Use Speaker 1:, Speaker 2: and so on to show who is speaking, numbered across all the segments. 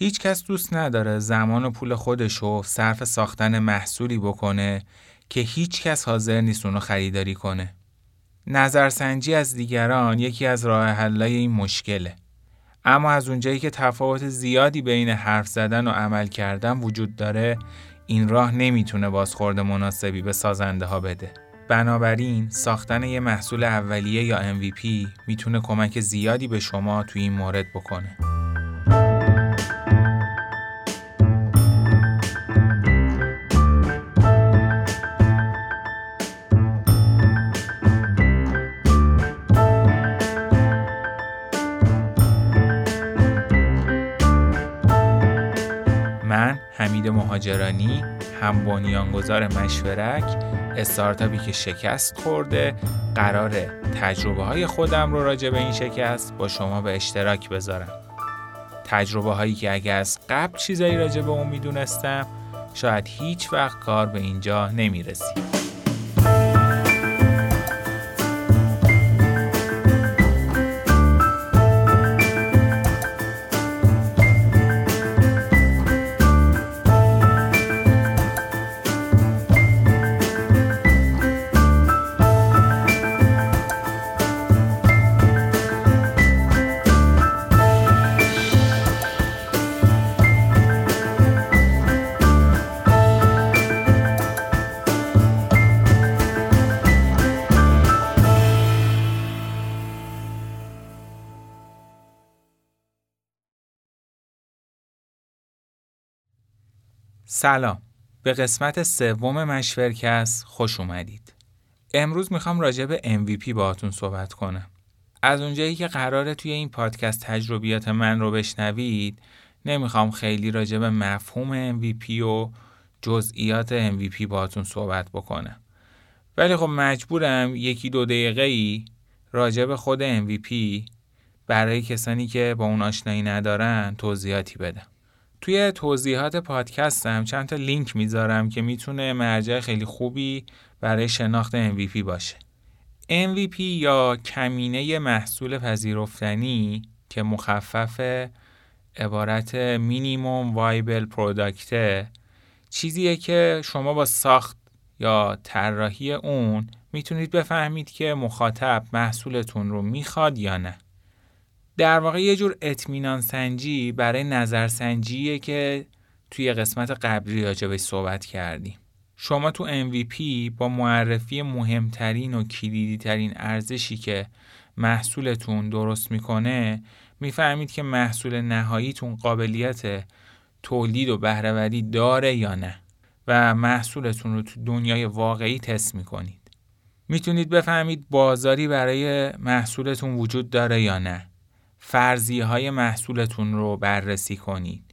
Speaker 1: هیچ کس دوست نداره زمان و پول خودشو صرف ساختن محصولی بکنه که هیچ کس حاضر نیست اونو خریداری کنه. نظرسنجی از دیگران یکی از راه حلای این مشکله. اما از اونجایی که تفاوت زیادی بین حرف زدن و عمل کردن وجود داره این راه نمی‌تونه بازخورد مناسبی به سازنده ها بده. بنابراین ساختن یه محصول اولیه یا MVP می‌تونه کمک زیادی به شما توی این مورد بکنه. حمید مهاجرانی هم بنیانگذار مشورک استارتاپی که شکست خورده قرار تجربه های خودم رو راجع به این شکست با شما به اشتراک بذارم. تجربه هایی که اگه از قبل چیزایی راجع به اون می‌دونستم شاید هیچ وقت کار به اینجا نمی‌رسید. سلام. به قسمت سوم مشورکست خوش اومدید. امروز می‌خوام راجع به MVP باهاتون صحبت کنم. از اونجایی که قراره توی این پادکست تجربیات من رو بشنوید نمی‌خوام خیلی راجع به مفهوم MVP و جزئیات MVP باهاتون صحبت بکنم. ولی خب مجبورم یکی دو دقیقه ای راجع به خود MVP برای کسانی که با اون آشنایی ندارن توضیحاتی بدم. توی توضیحات پادکستم چند تا لینک می‌ذارم که می‌تونه مرجع خیلی خوبی برای شناخت MVP باشه. MVP یا کمینه محصول پذیرفتنی که مخفف عبارت مینیموم وایبل پروداکته چیزیه که شما با ساخت یا طراحی اون می‌تونید بفهمید که مخاطب محصولتون رو می‌خواد یا نه. در واقع یه جور اطمینان سنجی برای نظرسنجیه که توی قسمت قبلی راجبش صحبت کردیم. شما تو MVP با معرفی مهمترین و کلیدی ترین ارزشی که محصولتون درست می‌کنه می‌فهمید که محصول نهاییتون قابلیت تولید و بهرهوری داره یا نه و محصولتون رو تو دنیای واقعی تست می‌کنید. می‌تونید بفهمید بازاری برای محصولتون وجود داره یا نه فرضی های محصولتون رو بررسی کنید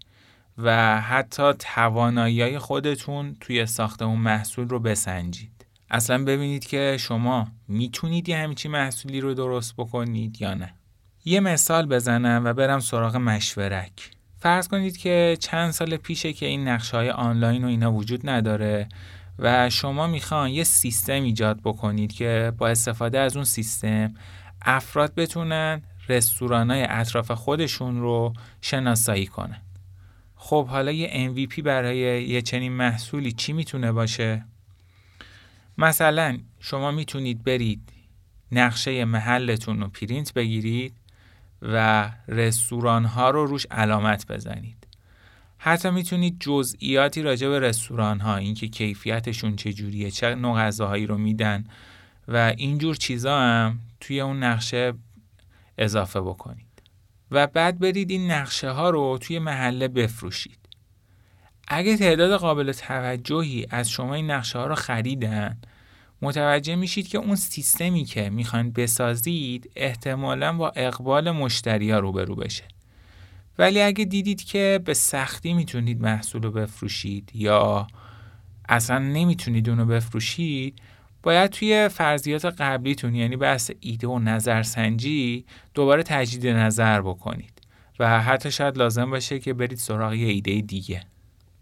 Speaker 1: و حتی توانایی های خودتون توی ساخت اون محصول رو بسنجید. اصلا ببینید که شما می‌تونید یه همچین محصولی رو درست بکنید یا نه. یه مثال بزنم و برم سراغ مشورک. فرض کنید که چند سال پیشه که این نقشه های آنلاین و اینا وجود نداره و شما می‌خوان یه سیستم ایجاد بکنید که با استفاده از اون سیستم افراد بتونن رستوران های اطراف خودشون رو شناسایی کنن خب حالا یه MVP برای یه چنین محصولی چی می‌تونه باشه؟ مثلا شما می‌تونید برید نقشه محلتون رو پرینت بگیرید و رستوران ها رو روش علامت بزنید حتی می‌تونید جزئیاتی راجع به رستوران ها اینکه کیفیتشون چجوریه چه نوع غذاهایی رو میدن و اینجور چیزا هم توی اون نقشه اضافه بکنید. و بعد برید این نقشه ها رو توی محله بفروشید. اگه تعداد قابل توجهی از شما این نقشه ها رو خریدن متوجه میشید که اون سیستمی که می‌خواین بسازید احتمالا با اقبال مشتری ها روبرو بشه. ولی اگه دیدید که به سختی می‌تونید محصول رو بفروشید یا اصلا نمی‌تونید اونو بفروشید باید توی فرضیات قبلیتون یعنی بحث ایده و نظرسنجی دوباره تجدید نظر بکنید و حتی شاید لازم باشه که برید سراغ یه ایده دیگه.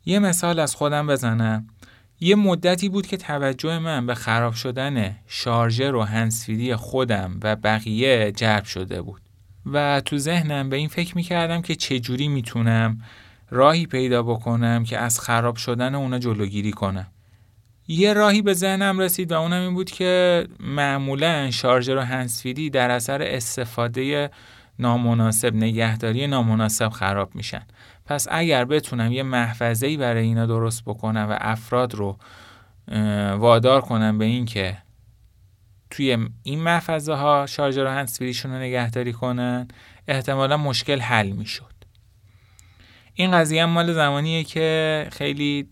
Speaker 1: یه مثال از خودم بزنم. یه مدتی بود که توجه من به خراب شدن شارژر و هنسفیری خودم و بقیه جلب شده بود و تو ذهنم به این فکر می‌کردم که چجوری می‌تونم راهی پیدا بکنم که از خراب شدن اونا جلوگیری کنم. یه راهی به ذهنم رسید و اونم این بود که معمولا شارژر و هنسفیدی در اثر استفاده نامناسب نگهداری نامناسب خراب میشن. پس اگر بتونم یه محفظه برای اینا درست بکنم و افراد رو وادار کنم به این که توی این محفظه ها شارژر و هنسفریشون رو نگهداری کنن احتمالا مشکل حل می‌شد. این قضیه مال زمانیه که خیلی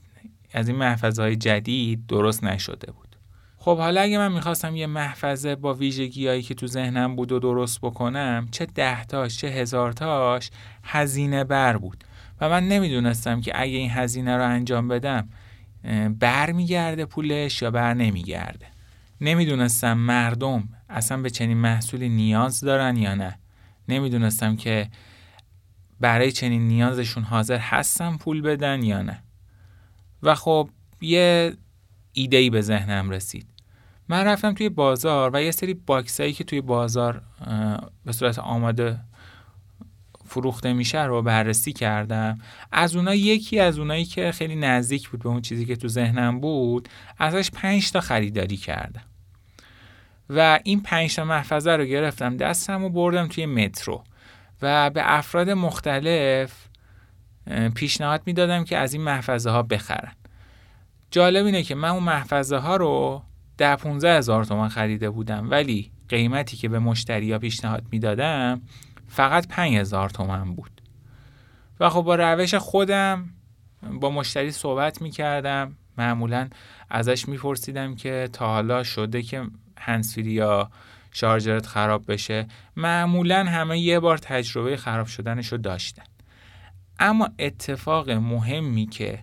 Speaker 1: از این محفظه های جدید درست نشده بود. خب حالا اگه من می‌خواستم یه محفظه با ویژگی هایی که تو ذهنم بود و درست بکنم چه دهتاش چه هزارتاش هزینه بر بود. و من نمی‌دونستم که اگه این هزینه رو انجام بدم بر میگرده پولش یا بر نمیگرده. نمی‌دونستم مردم اصلا به چنین محصولی نیاز دارن یا نه. نمی‌دونستم که برای چنین نیازشون حاضر هستن پول بدن یا نه. و خب یه ایده ای به ذهنم رسید. من رفتم توی بازار و یه سری باکسایی که توی بازار به صورت آماده فروخته میشه رو بررسی کردم. از اونها یکی از اونایی که خیلی نزدیک بود به اون چیزی که تو ذهنم بود ازش پنج تا خریداری کردم. و این پنج تا محفظه رو گرفتم دستم و بردم توی مترو. و به افراد مختلف پیشنهاد می‌دادم که از این محفظه ها بخرن. جالب اینه که من اون محفظه ها رو ده 15 هزار تومن خریده بودم ولی قیمتی که به مشتری ها پیشنهاد می‌دادم فقط 5 هزار تومن بود. و خب با روش خودم با مشتری صحبت می‌کردم. معمولا ازش میپرسیدم که تا حالا شده که هنسفری یا شارژرت خراب بشه. معمولا همه یه بار تجربه خراب شدنش رو داشتن. اما اتفاق مهمی که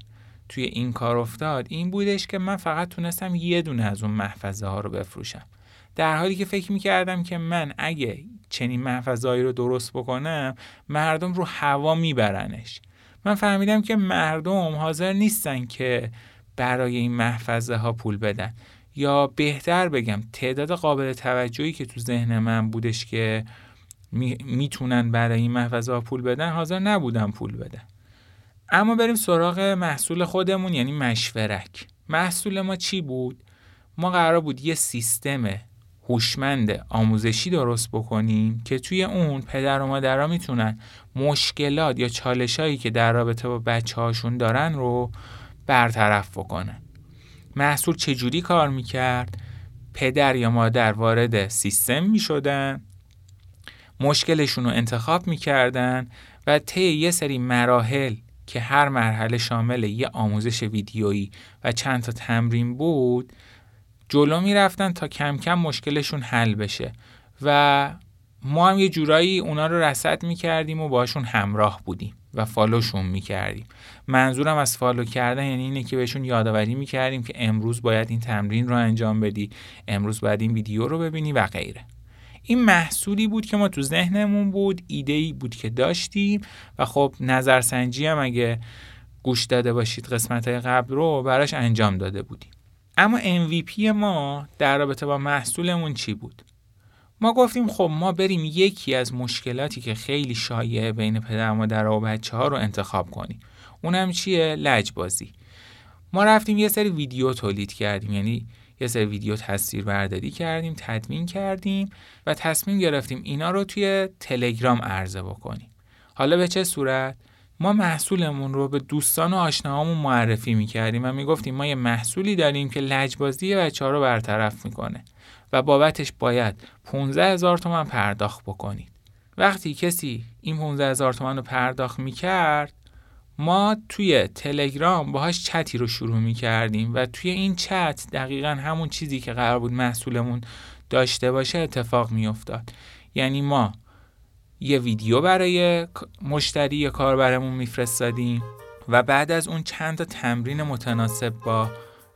Speaker 1: توی این کار افتاد این بودش که من فقط تونستم یه دونه از اون محفظه ها رو بفروشم. در حالی که فکر می‌کردم که من اگه چنین محفظه‌ای رو درست بکنم مردم رو هوا میبرنش. من فهمیدم که مردم حاضر نیستن که برای این محفظه ها پول بدن. یا بهتر بگم تعداد قابل توجهی که تو ذهن من بودش که می‌تونن برای این محفظه ها پول بدن حاضر نبودن پول بدن. اما بریم سراغ محصول خودمون یعنی مشورک. محصول ما چی بود؟ ما قرار بود یه سیستم هوشمند آموزشی درست بکنیم که توی اون پدر و مادرها می‌تونن مشکلات یا چالشایی که در رابطه با بچه هاشون دارن رو برطرف بکنن. محصول چجوری کار می‌کرد؟ پدر یا مادر وارد سیستم می‌شدن. مشکلشون رو انتخاب می‌کردن و طی یه سری مراحل که هر مرحله شامل یه آموزش ویدیویی و چند تا تمرین بود جلو می‌رفتن تا کم کم مشکلشون حل بشه. و ما هم یه جورایی اونا رو رسد می‌کردیم و باشون همراه بودیم و فالوشون می‌کردیم. منظورم از فالو کردن یعنی اینه که بهشون یادآوری می‌کردیم که امروز باید این تمرین رو انجام بدی امروز باید این ویدیو رو ببینی و غیره. این محصولی بود که ما تو ذهنمون بود ایده ای بود که داشتیم و خب نظرسنجی هم اگه گوش داده باشید قسمت های قبل رو براش انجام داده بودیم. اما MVP ما در رابطه با محصولمون چی بود؟ ما گفتیم خب ما بریم یکی از مشکلاتی که خیلی شایعه بین پدر مادر و بچه ها رو انتخاب کنیم. اونم چیه؟ لجبازی. ما رفتیم یه سری ویدیو تولید کردیم. یعنی یه سری ویدیو تصویر برداری کردیم تدوین کردیم و تصمیم گرفتیم اینا رو توی تلگرام عرضه بکنیم. حالا به چه صورت؟ ما محصولمون رو به دوستان و آشناهامون معرفی می‌کردیم و می‌گفتیم ما یه محصولی داریم که لجبازی بچه ها رو برطرف می‌کنه و بابتش باید 15 هزار تومن پرداخت بکنید. وقتی کسی این 15 هزار تومن رو پرداخت می‌کرد ما توی تلگرام باهاش چتی رو شروع می کردیم و توی این چت دقیقا همون چیزی که قرار بود محصولمون داشته باشه اتفاق می افتاد یعنی ما یه ویدیو برای مشتری یا کاربرمون میفرستادیم و بعد از اون چند تا تمرین متناسب با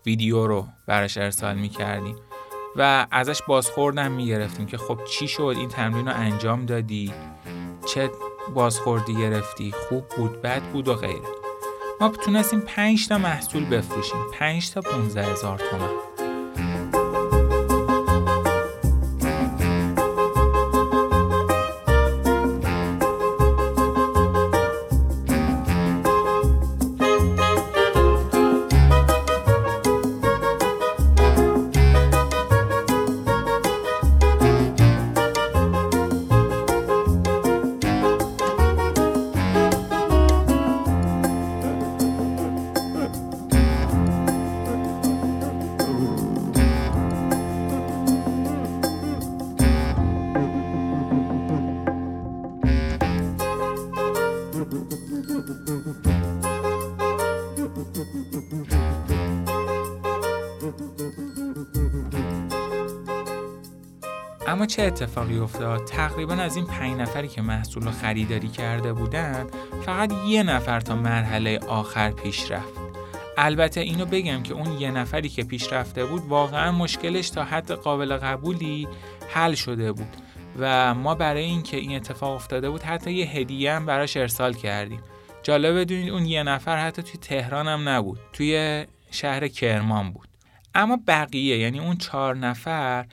Speaker 1: ویدیو رو براش ارسال می کردیم و ازش بازخوردم می گرفتیم که خب چی شد؟ این تمرین رو انجام دادی؟ چه بازخوردی گرفتی خوب بود بد بود و غیره. ما تونستیم 5 تا محصول بفروشیم. 5 تا 15 هزار تومن. اما چه اتفاقی افتاد؟ تقریبا از این پنج نفری که محصول رو خریداری کرده بودن فقط یه نفر تا مرحله آخر پیش رفت. البته اینو بگم که اون یه نفری که پیش رفته بود واقعا مشکلش تا حد قابل قبولی حل شده بود و ما برای اینکه این اتفاق افتاده بود حتی یه هدیه هم براش ارسال کردیم جالب بدونید اون یه نفر حتی توی تهران هم نبود توی شهر کرمان بود اما بقیه یعنی اون چهار نفر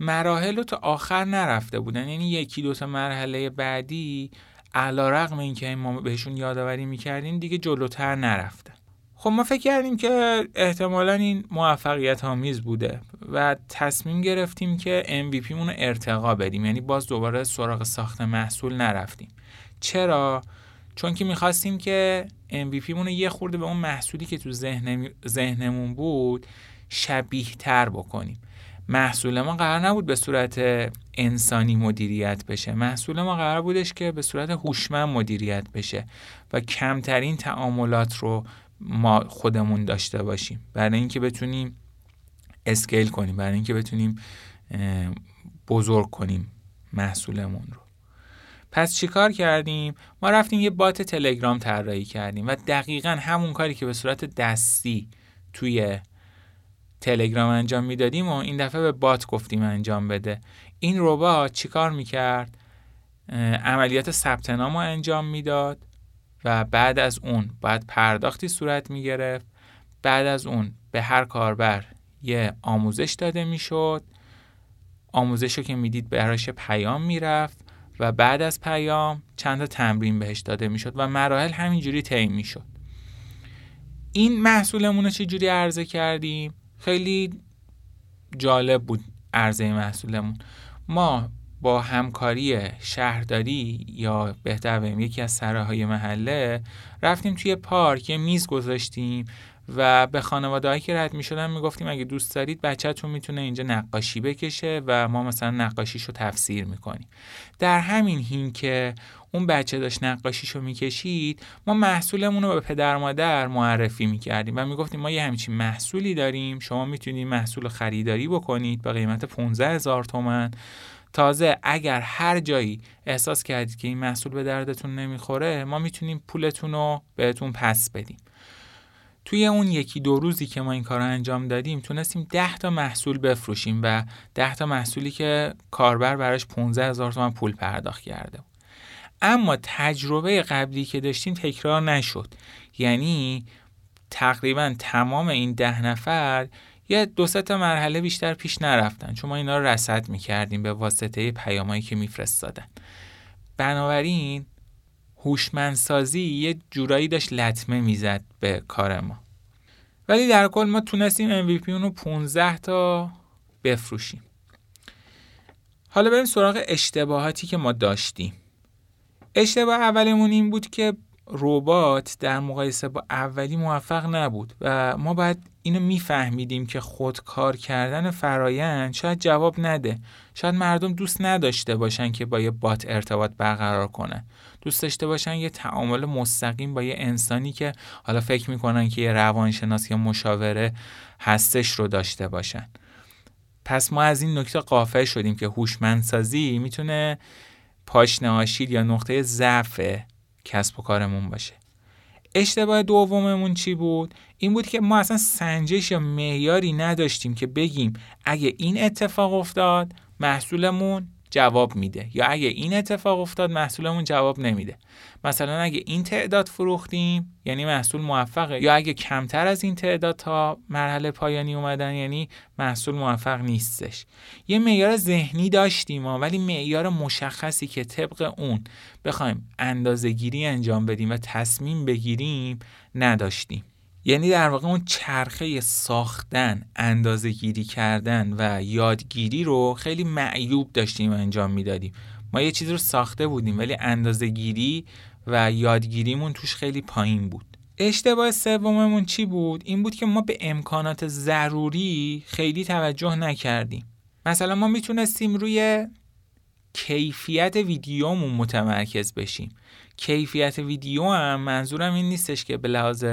Speaker 1: مراحل رو تا آخر نرفته بودن. یعنی یکی دو تا مرحله بعدی علا رقم این که ما بهشون یادآوری می‌کردیم دیگه جلوتر نرفتن خب ما فکر کردیم که احتمالا این موفقیت آمیز بوده و تصمیم گرفتیم که MVP مون رو ارتقا بدیم. یعنی باز دوباره سراغ ساخت محصول نرفتیم. چرا؟ چون که می‌خواستیم که MVP مون رو یه خورده به اون محصولی که تو ذهن ذهنمون بود شبیه تر بکنیم. محصول ما قرار نبود به صورت انسانی مدیریت بشه. محصول ما قرار بودش که به صورت هوشمند مدیریت بشه و کمترین تعاملات رو ما خودمون داشته باشیم. برای اینکه بتونیم اسکیل کنیم برای اینکه بتونیم بزرگ کنیم محصولمون رو. پس چیکار کردیم؟ ما رفتیم یه بات تلگرام طراحی کردیم و دقیقا همون کاری که به صورت دستی توی تلگرام انجام می‌دادیم و این دفعه به بات گفتیم انجام بده. این ربات چیکار می‌کرد؟ عملیات ثبت نام رو انجام می‌داد و بعد از اون باید پرداختی صورت می‌گرفت. بعد از اون به هر کاربر یه آموزش داده می‌شد. آموزش رو که می‌دید براش پیام می‌رفت و بعد از پیام چند تا تمرین بهش داده می‌شد و مراحل همینجوری طی می‌شد. این محصولمون رو چجوری عرضه کردیم؟ خیلی جالب بود عرضه محصولمون. ما با همکاری شهرداری یا بهتر بگیم یکی از سراهای محله رفتیم توی پارک یه میز گذاشتیم و به خانواده که رد می شدن می گفتیم اگه دوست دارید بچهتون می‌تونه اینجا نقاشی بکشه و ما مثلا نقاشیشو تفسیر می‌کنیم. در همین هین که اون بچه داشت نقاشیشو می‌کشید ما محصولمون رو به پدر مادر معرفی می‌کردیم و می‌گفتیم ما یه همچین محصولی داریم شما می‌تونید محصول خریداری بکنید با قیمت 15 هزار تومن تازه اگر هر جایی احساس کردید که این محصول به دردتون نمی‌خوره ما می‌تونیم پولتون رو بهتون پس بدیم. توی اون یکی دو روزی که ما این کار انجام دادیم تونستیم 10 تا محصول بفروشیم و 10 تا محصولی که کاربر براش 15 هزار تومن پول پرداخت کرده بود. اما تجربه قبلی که داشتیم تکرار نشد. یعنی تقریبا تمام این ده نفر یه دو تا مرحله بیشتر پیش نرفتن چون ما اینا رو رصد می‌کردیم به واسطه پیامایی که میفرستادن. بنابراین هوشمندسازی یه جورایی داشت لطمه می‌زد به کار ما. ولی در کل ما تونستیم MVP رو 15 تا بفروشیم. حالا بریم سراغ اشتباهاتی که ما داشتیم. اشتباه اولمون این بود که ربات در مقایسه با اولی موفق نبود و ما باید اینو میفهمیدیم که خودکار کردن فرایند شاید جواب نده. شاید مردم دوست نداشته باشن که با یه بات ارتباط برقرار کنن. دوست داشته باشن یه تعامل مستقیم با یه انسانی که حالا فکر می‌کنن که یه روانشناس یا مشاوره هستش رو داشته باشن. پس ما از این نکته قافل شدیم که هوشمندسازی می‌تونه پاشنه آشیل یا نقطه ضعف کسب و کارمون باشه. اشتباه دوممون چی بود؟ این بود که ما اصلا سنجش یا معیاری نداشتیم که بگیم اگه این اتفاق افتاد محصولمون جواب میده. یا اگه این اتفاق افتاد محصولمون جواب نمیده. مثلا اگه این تعداد فروختیم یعنی محصول موفقه. یا اگه کمتر از این تعداد تا مرحله پایانی اومدن یعنی محصول موفق نیستش. یه معیار ذهنی داشتیم ولی معیار مشخصی که طبق اون بخوایم اندازه گیری انجام بدیم و تصمیم بگیریم نداشتیم. یعنی در واقع اون چرخه ساختن، اندازه گیری کردن و یادگیری رو خیلی معیوب داشتیم انجام می‌دادیم. ما یه چیزی رو ساخته بودیم ولی اندازه گیری و یادگیریمون توش خیلی پایین بود. اشتباه سوممون چی بود؟ این بود که ما به امکانات ضروری خیلی توجه نکردیم. مثلا ما می‌تونستیم روی کیفیت ویدیومون متمرکز بشیم کیفیت ویدیو هم منظورم این نیستش که به لحاظ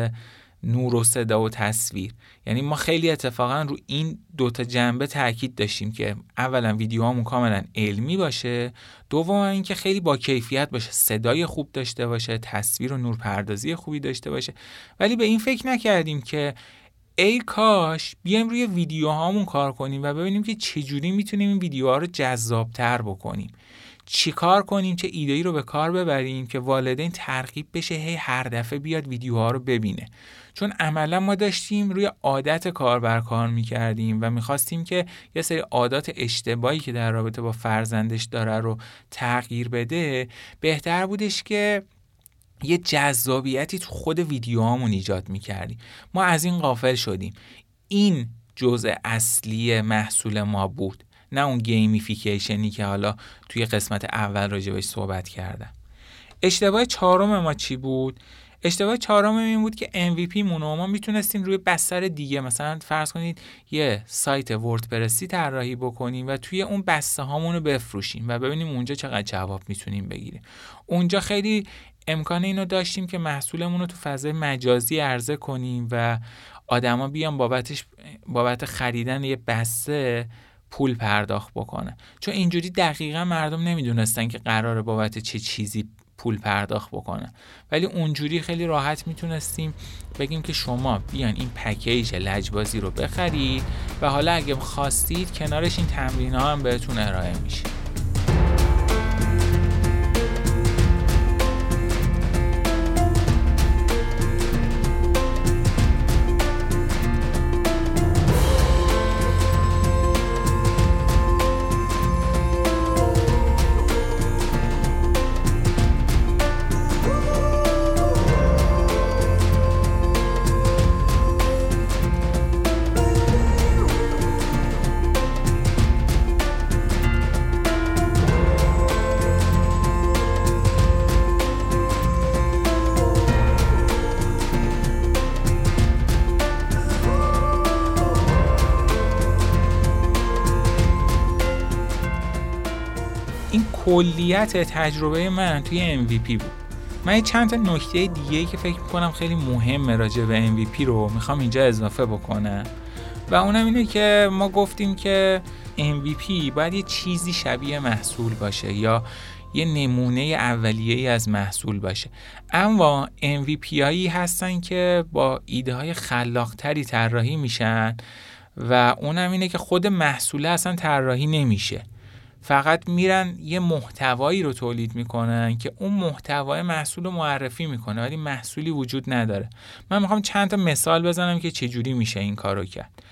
Speaker 1: نور و صدا و تصویر. یعنی ما خیلی اتفاقا رو این دوتا جنبه تاکید داشتیم که اولا ویدیوهامون کاملا علمی باشه دوم اینکه خیلی با کیفیت باشه صدای خوب داشته باشه تصویر و نورپردازی خوبی داشته باشه. ولی به این فکر نکردیم که ای کاش بیایم روی ویدیوهامون کار کنیم و ببینیم که چجوری می‌تونیم این ویدیوها رو جذابتر بکنیم. چیکار کنیم چه ایده رو به کار ببریم که والدین ترغیب بشه هی هر دفعه بیاد ویدیوها رو ببینه. چون عملا ما داشتیم روی عادت کاربر کار می‌کردیم و می‌خواستیم که یه سری عادات اشتباهی که در رابطه با فرزندش داره رو تغییر بده بهتر بودش که یه جذابیتی تو خود ویدیوهامون ایجاد می‌کردیم. ما از این غافل شدیم. این جزء اصلی محصول ما بود. نه اون gamification ی که حالا توی قسمت اول راجبش صحبت کردم. اشتباه چهارم ما چی بود؟ اشتباه چهارم این بود که MVP مون ما می‌تونستیم روی بستر دیگه مثلا فرض کنید یه سایت وردپرسی طراحی بکنیم و توی اون بسته هامون رو بفروشیم و ببینیم اونجا چقدر جواب می‌تونیم بگیریم اونجا خیلی امکان اینو داشتیم که محصولمون رو تو فضای مجازی عرضه کنیم و آدما بیان بابتش بابت خریدن یه بسته پول پرداخت بکنه. چون اینجوری دقیقا مردم نمی‌دونستن که قراره بابت چه چیزی پول پرداخت بکنه. ولی اونجوری خیلی راحت می‌تونستیم بگیم که شما بیان این پکیج لجبازی رو بخرید و حالا اگه خواستید کنارش این تمرین ها هم بهتون ارائه میشه. کلیت تجربه من توی MVP بود. من چند تا نکته دیگه که فکر می‌کنم خیلی مهمه راجع به MVP رو می‌خوام اینجا اضافه بکنم. و اونم اینه که ما گفتیم که MVP باید یه چیزی شبیه محصول باشه یا یه نمونه اولیه ای از محصول باشه. اما MVP هایی هستن که با ایده های خلاقتری طراحی میشن و اونم اینه که خود محصوله اصلا طراحی نمیشه. فقط میرن یه محتوایی رو تولید می‌کنن که اون محتوای محصول رو معرفی می‌کنه ولی محصولی وجود نداره. من می‌خوام چند تا مثال بزنم که چجوری میشه این کارو کرد.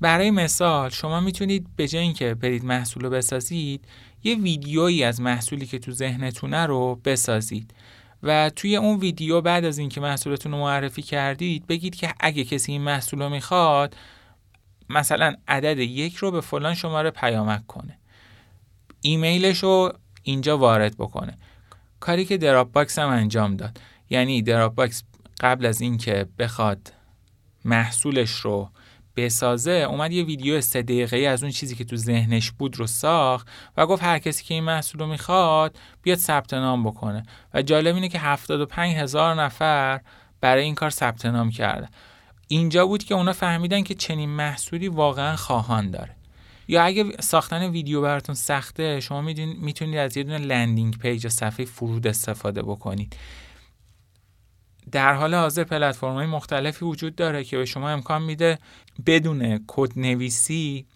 Speaker 1: برای مثال شما می‌تونید به جای اینکه برید محصول رو بسازید یه ویدیویی از محصولی که تو ذهنتونه رو بسازید و توی اون ویدیو بعد از اینکه محصولتون رو معرفی کردید بگید که اگه کسی این محصول رو می‌خواد مثلا عدد یک رو به فلان شماره پیامک کنه. ایمیلش رو اینجا وارد بکنه. کاری که Dropbox هم انجام داد. یعنی Dropbox قبل از اینکه بخواد محصولش رو بسازه اومد یه ویدیو سه دقیقه از اون چیزی که تو ذهنش بود رو ساخت و گفت هر کسی که این محصول رو می‌خواد بیاد ثبت نام بکنه. و جالب اینه که 75 هزار نفر برای این کار ثبت نام کرده. اینجا بود که اونا فهمیدن که چنین محصولی واقعا خواهان داره. یا اگه ساختن ویدیو براتون سخته شما می‌تونید از یه دونه landing page یا صفحه فرود استفاده بکنید. در حال حاضر پلتفرم های مختلفی وجود داره که به شما امکان میده بدون کد نویسی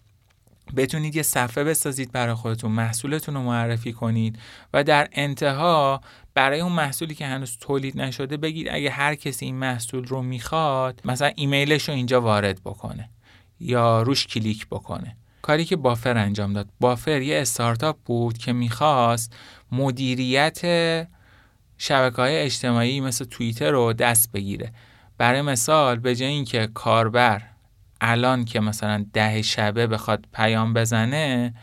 Speaker 1: بتونید یه صفحه بسازید برای خودتون محصولتون رو معرفی کنید و در انتها برای اون محصولی که هنوز تولید نشده بگید اگه هر کسی این محصول رو می‌خواد مثلا ایمیلش رو اینجا وارد بکنه یا روش کلیک بکنه. کاری که بافر انجام داد. بافر یه استارتاپ بود که می‌خواست مدیریت شبکه های اجتماعی مثل توییتر رو دست بگیره. برای مثال به جای اینکه کاربر الان که مثلا ده شبه بخواد پیام بزنه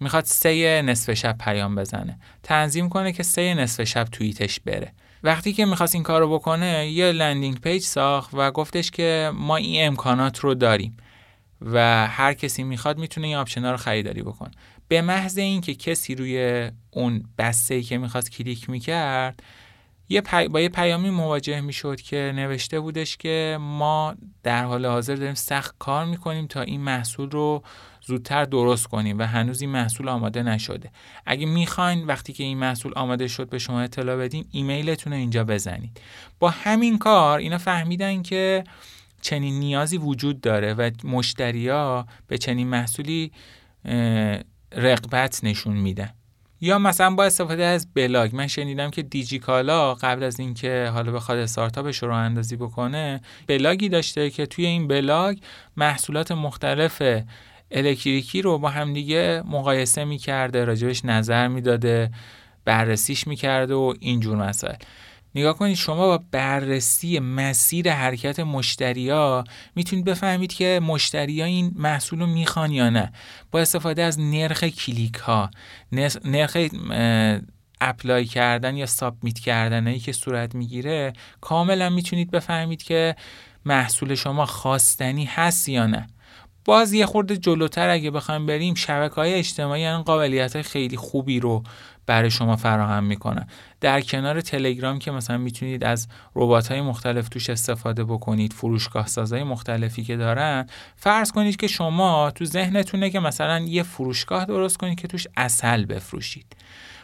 Speaker 1: می‌خواد سه نصف شب پیام بزنه. تنظیم کنه که سه نصف شب توییتش بره. وقتی که می‌خواست این کار رو بکنه یه landing page ساخت و گفتش که ما این امکانات رو داریم. و هر کسی می‌خواد می‌تونه این آپشن رو خریداری بکنه به محض اینکه کسی روی اون بسته که می‌خواست کلیک می‌کرد یه با یه پیامی مواجه می‌شد که نوشته بودش که ما در حال حاضر داریم سخت کار می‌کنیم تا این محصول رو زودتر درست کنیم و هنوز این محصول آماده نشده. اگه می‌خواین وقتی که این محصول آماده شد به شما اطلاع بدیم ایمیلتون رو اینجا بزنید. با همین کار اینا فهمیدن که چنین نیازی وجود داره و مشتریا به چنین محصولی رقبت نشون میدن. یا مثلا با استفاده از بلاگ من شنیدم که دیجیکالا قبل از اینکه حالا بخواد استارتاپش رو اندازی بکنه بلاگی داشته که توی این بلاگ محصولات مختلف الکتریکی رو با همدیگه مقایسه می‌کرده راجبش نظر می‌داده بررسیش می‌کرده و اینجور مسائل. نگاه کنید شما با بررسی مسیر حرکت مشتریا می‌تونید بفهمید که مشتریا این محصول رو می‌خوان یا نه. با استفاده از نرخ کلیک ها نرخ apply کردن یا submit کردن هایی که صورت می‌گیره کاملا می‌تونید بفهمید که محصول شما خواستنی هست یا نه. باز یه خورده جلوتر اگه بخوایم بریم شبکه های اجتماعی یعنی قابلیت خیلی خوبی رو برای شما فراهم می‌کنن در کنار تلگرام که مثلا می‌تونید از ربات های مختلف توش استفاده بکنید فروشگاه سازهای مختلفی که دارن فرض کنید که شما تو ذهنتونه که مثلا یه فروشگاه درست کنید که توش اصل بفروشید.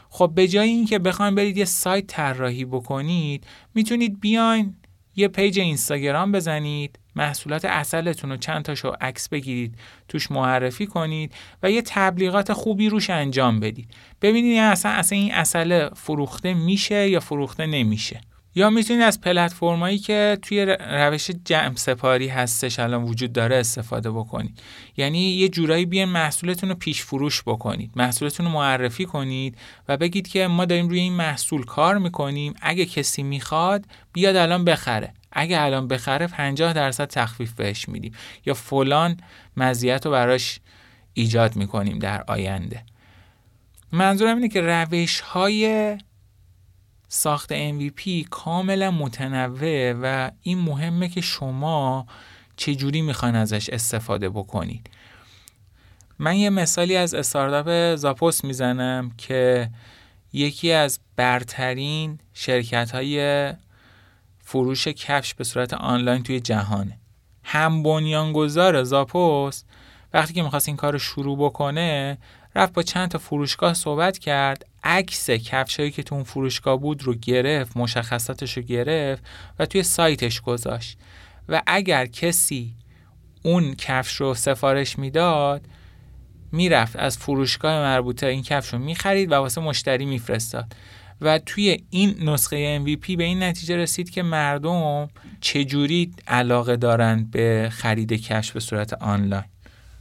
Speaker 1: خب به جای اینکه بخواید برید یه سایت طراحی بکنید می‌تونید بیاین یه پیج اینستاگرام بزنید. محصولات اصلتون رو چند تاشو عکس بگیرید توش معرفی کنید و یه تبلیغات خوبی روش انجام بدید. ببینید اصلا اصلا این اصل فروخته میشه یا فروخته نمیشه. یا می‌تونید از پلتفرمایی که توی روش جمع سپاری هستش الان وجود داره استفاده بکنید. یعنی یه جورایی بیان محصولتون رو پیش فروش بکنید. محصولتون رو معرفی کنید و بگید که ما داریم روی این محصول کار می‌کنیم. اگه کسی می‌خواد بیاد الان بخره. اگه الان بخره 50 درصد تخفیف بهش میدیم. یا فلان مزیت رو براش ایجاد می‌کنیم در آینده. منظورم اینه که روش های ساخت MVP کاملا متنوع و این مهمه که شما چجوری می‌خواین ازش استفاده بکنید. من یه مثالی از استارتاپ زاپوس می‌زنم که یکی از برترین شرکت های فروش کفش به صورت آنلاین توی جهانه. هم بنیانگذار زاپوس وقتی که می‌خواست این کار رو شروع بکنه رفت با چند تا فروشگاه صحبت کرد. عکس کفشایی که تو اون فروشگاه بود رو گرفت مشخصاتش رو گرفت و توی سایتش گذاشت. و اگر کسی اون کفش رو سفارش می‌داد می‌رفت از فروشگاه مربوطه این کفش رو می‌خرید و واسه مشتری میفرستاد. و توی این نسخه MVP به این نتیجه رسید که مردم چجوری علاقه دارند به خرید کفش به صورت آنلاین.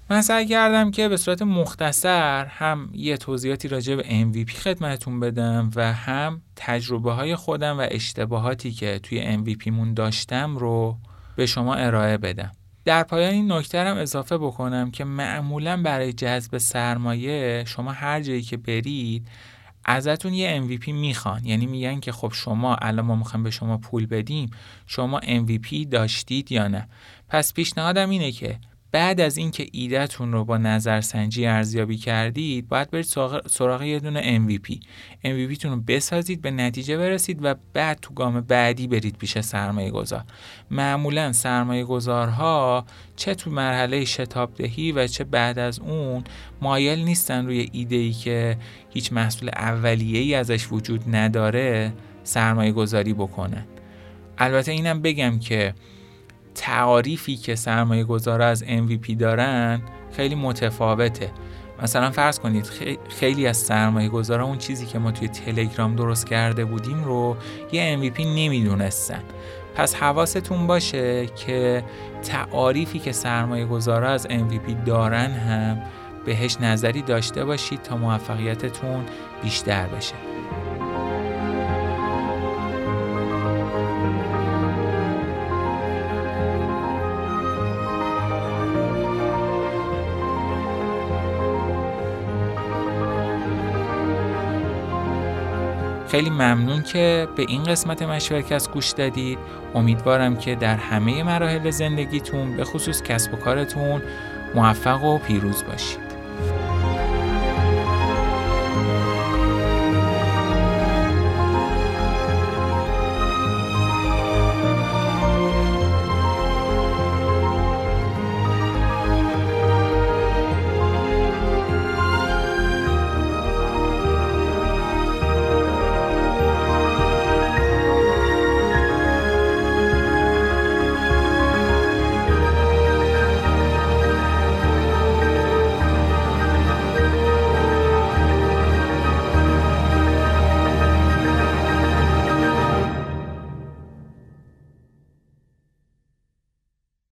Speaker 1: من سعی کردم که به صورت مختصر هم یه توضیحاتی راجع به MVP خدمتون بدم و هم تجربه های خودم و اشتباهاتی که توی MVP مون داشتم رو به شما ارائه بدم. در پایان این نکته اضافه بکنم که معمولا برای جذب سرمایه شما هر جایی که برید ازتون یه MVP می‌خوان. یعنی میگن که خب شما الان ما می‌خوایم به شما پول بدیم شما MVP داشتید یا نه. پس پیشنهادم اینه که بعد از اینکه ایدهتون رو با نظرسنجی ارزیابی کردید باید برید سراغ یه دونه MVP MVP تون رو بسازید به نتیجه برسید و بعد تو گام بعدی برید پیش سرمایه گذار معمولا سرمایه گذارها چه تو مرحله شتاب دهی و چه بعد از اون مایل نیستن روی ایده ای که هیچ محصول اولیه ای ازش وجود نداره سرمایه گذاری بکنن. البته اینم بگم که تعاریفی که سرمایه گذار از MVP دارن خیلی متفاوته. مثلا فرض کنید خیلی از سرمایه گذارا اون چیزی که ما توی تلگرام درست کرده بودیم رو یه MVP نمی‌دونستن. پس حواستون باشه که تعاریفی که سرمایه گذارا از MVP دارن هم بهش نظری داشته باشید تا موفقیتتون بیشتر بشه. خیلی ممنون که به این قسمت مشورکست گوش دادید امیدوارم که در همه مراحل زندگیتون به خصوص کسب و کارتون موفق و پیروز باشید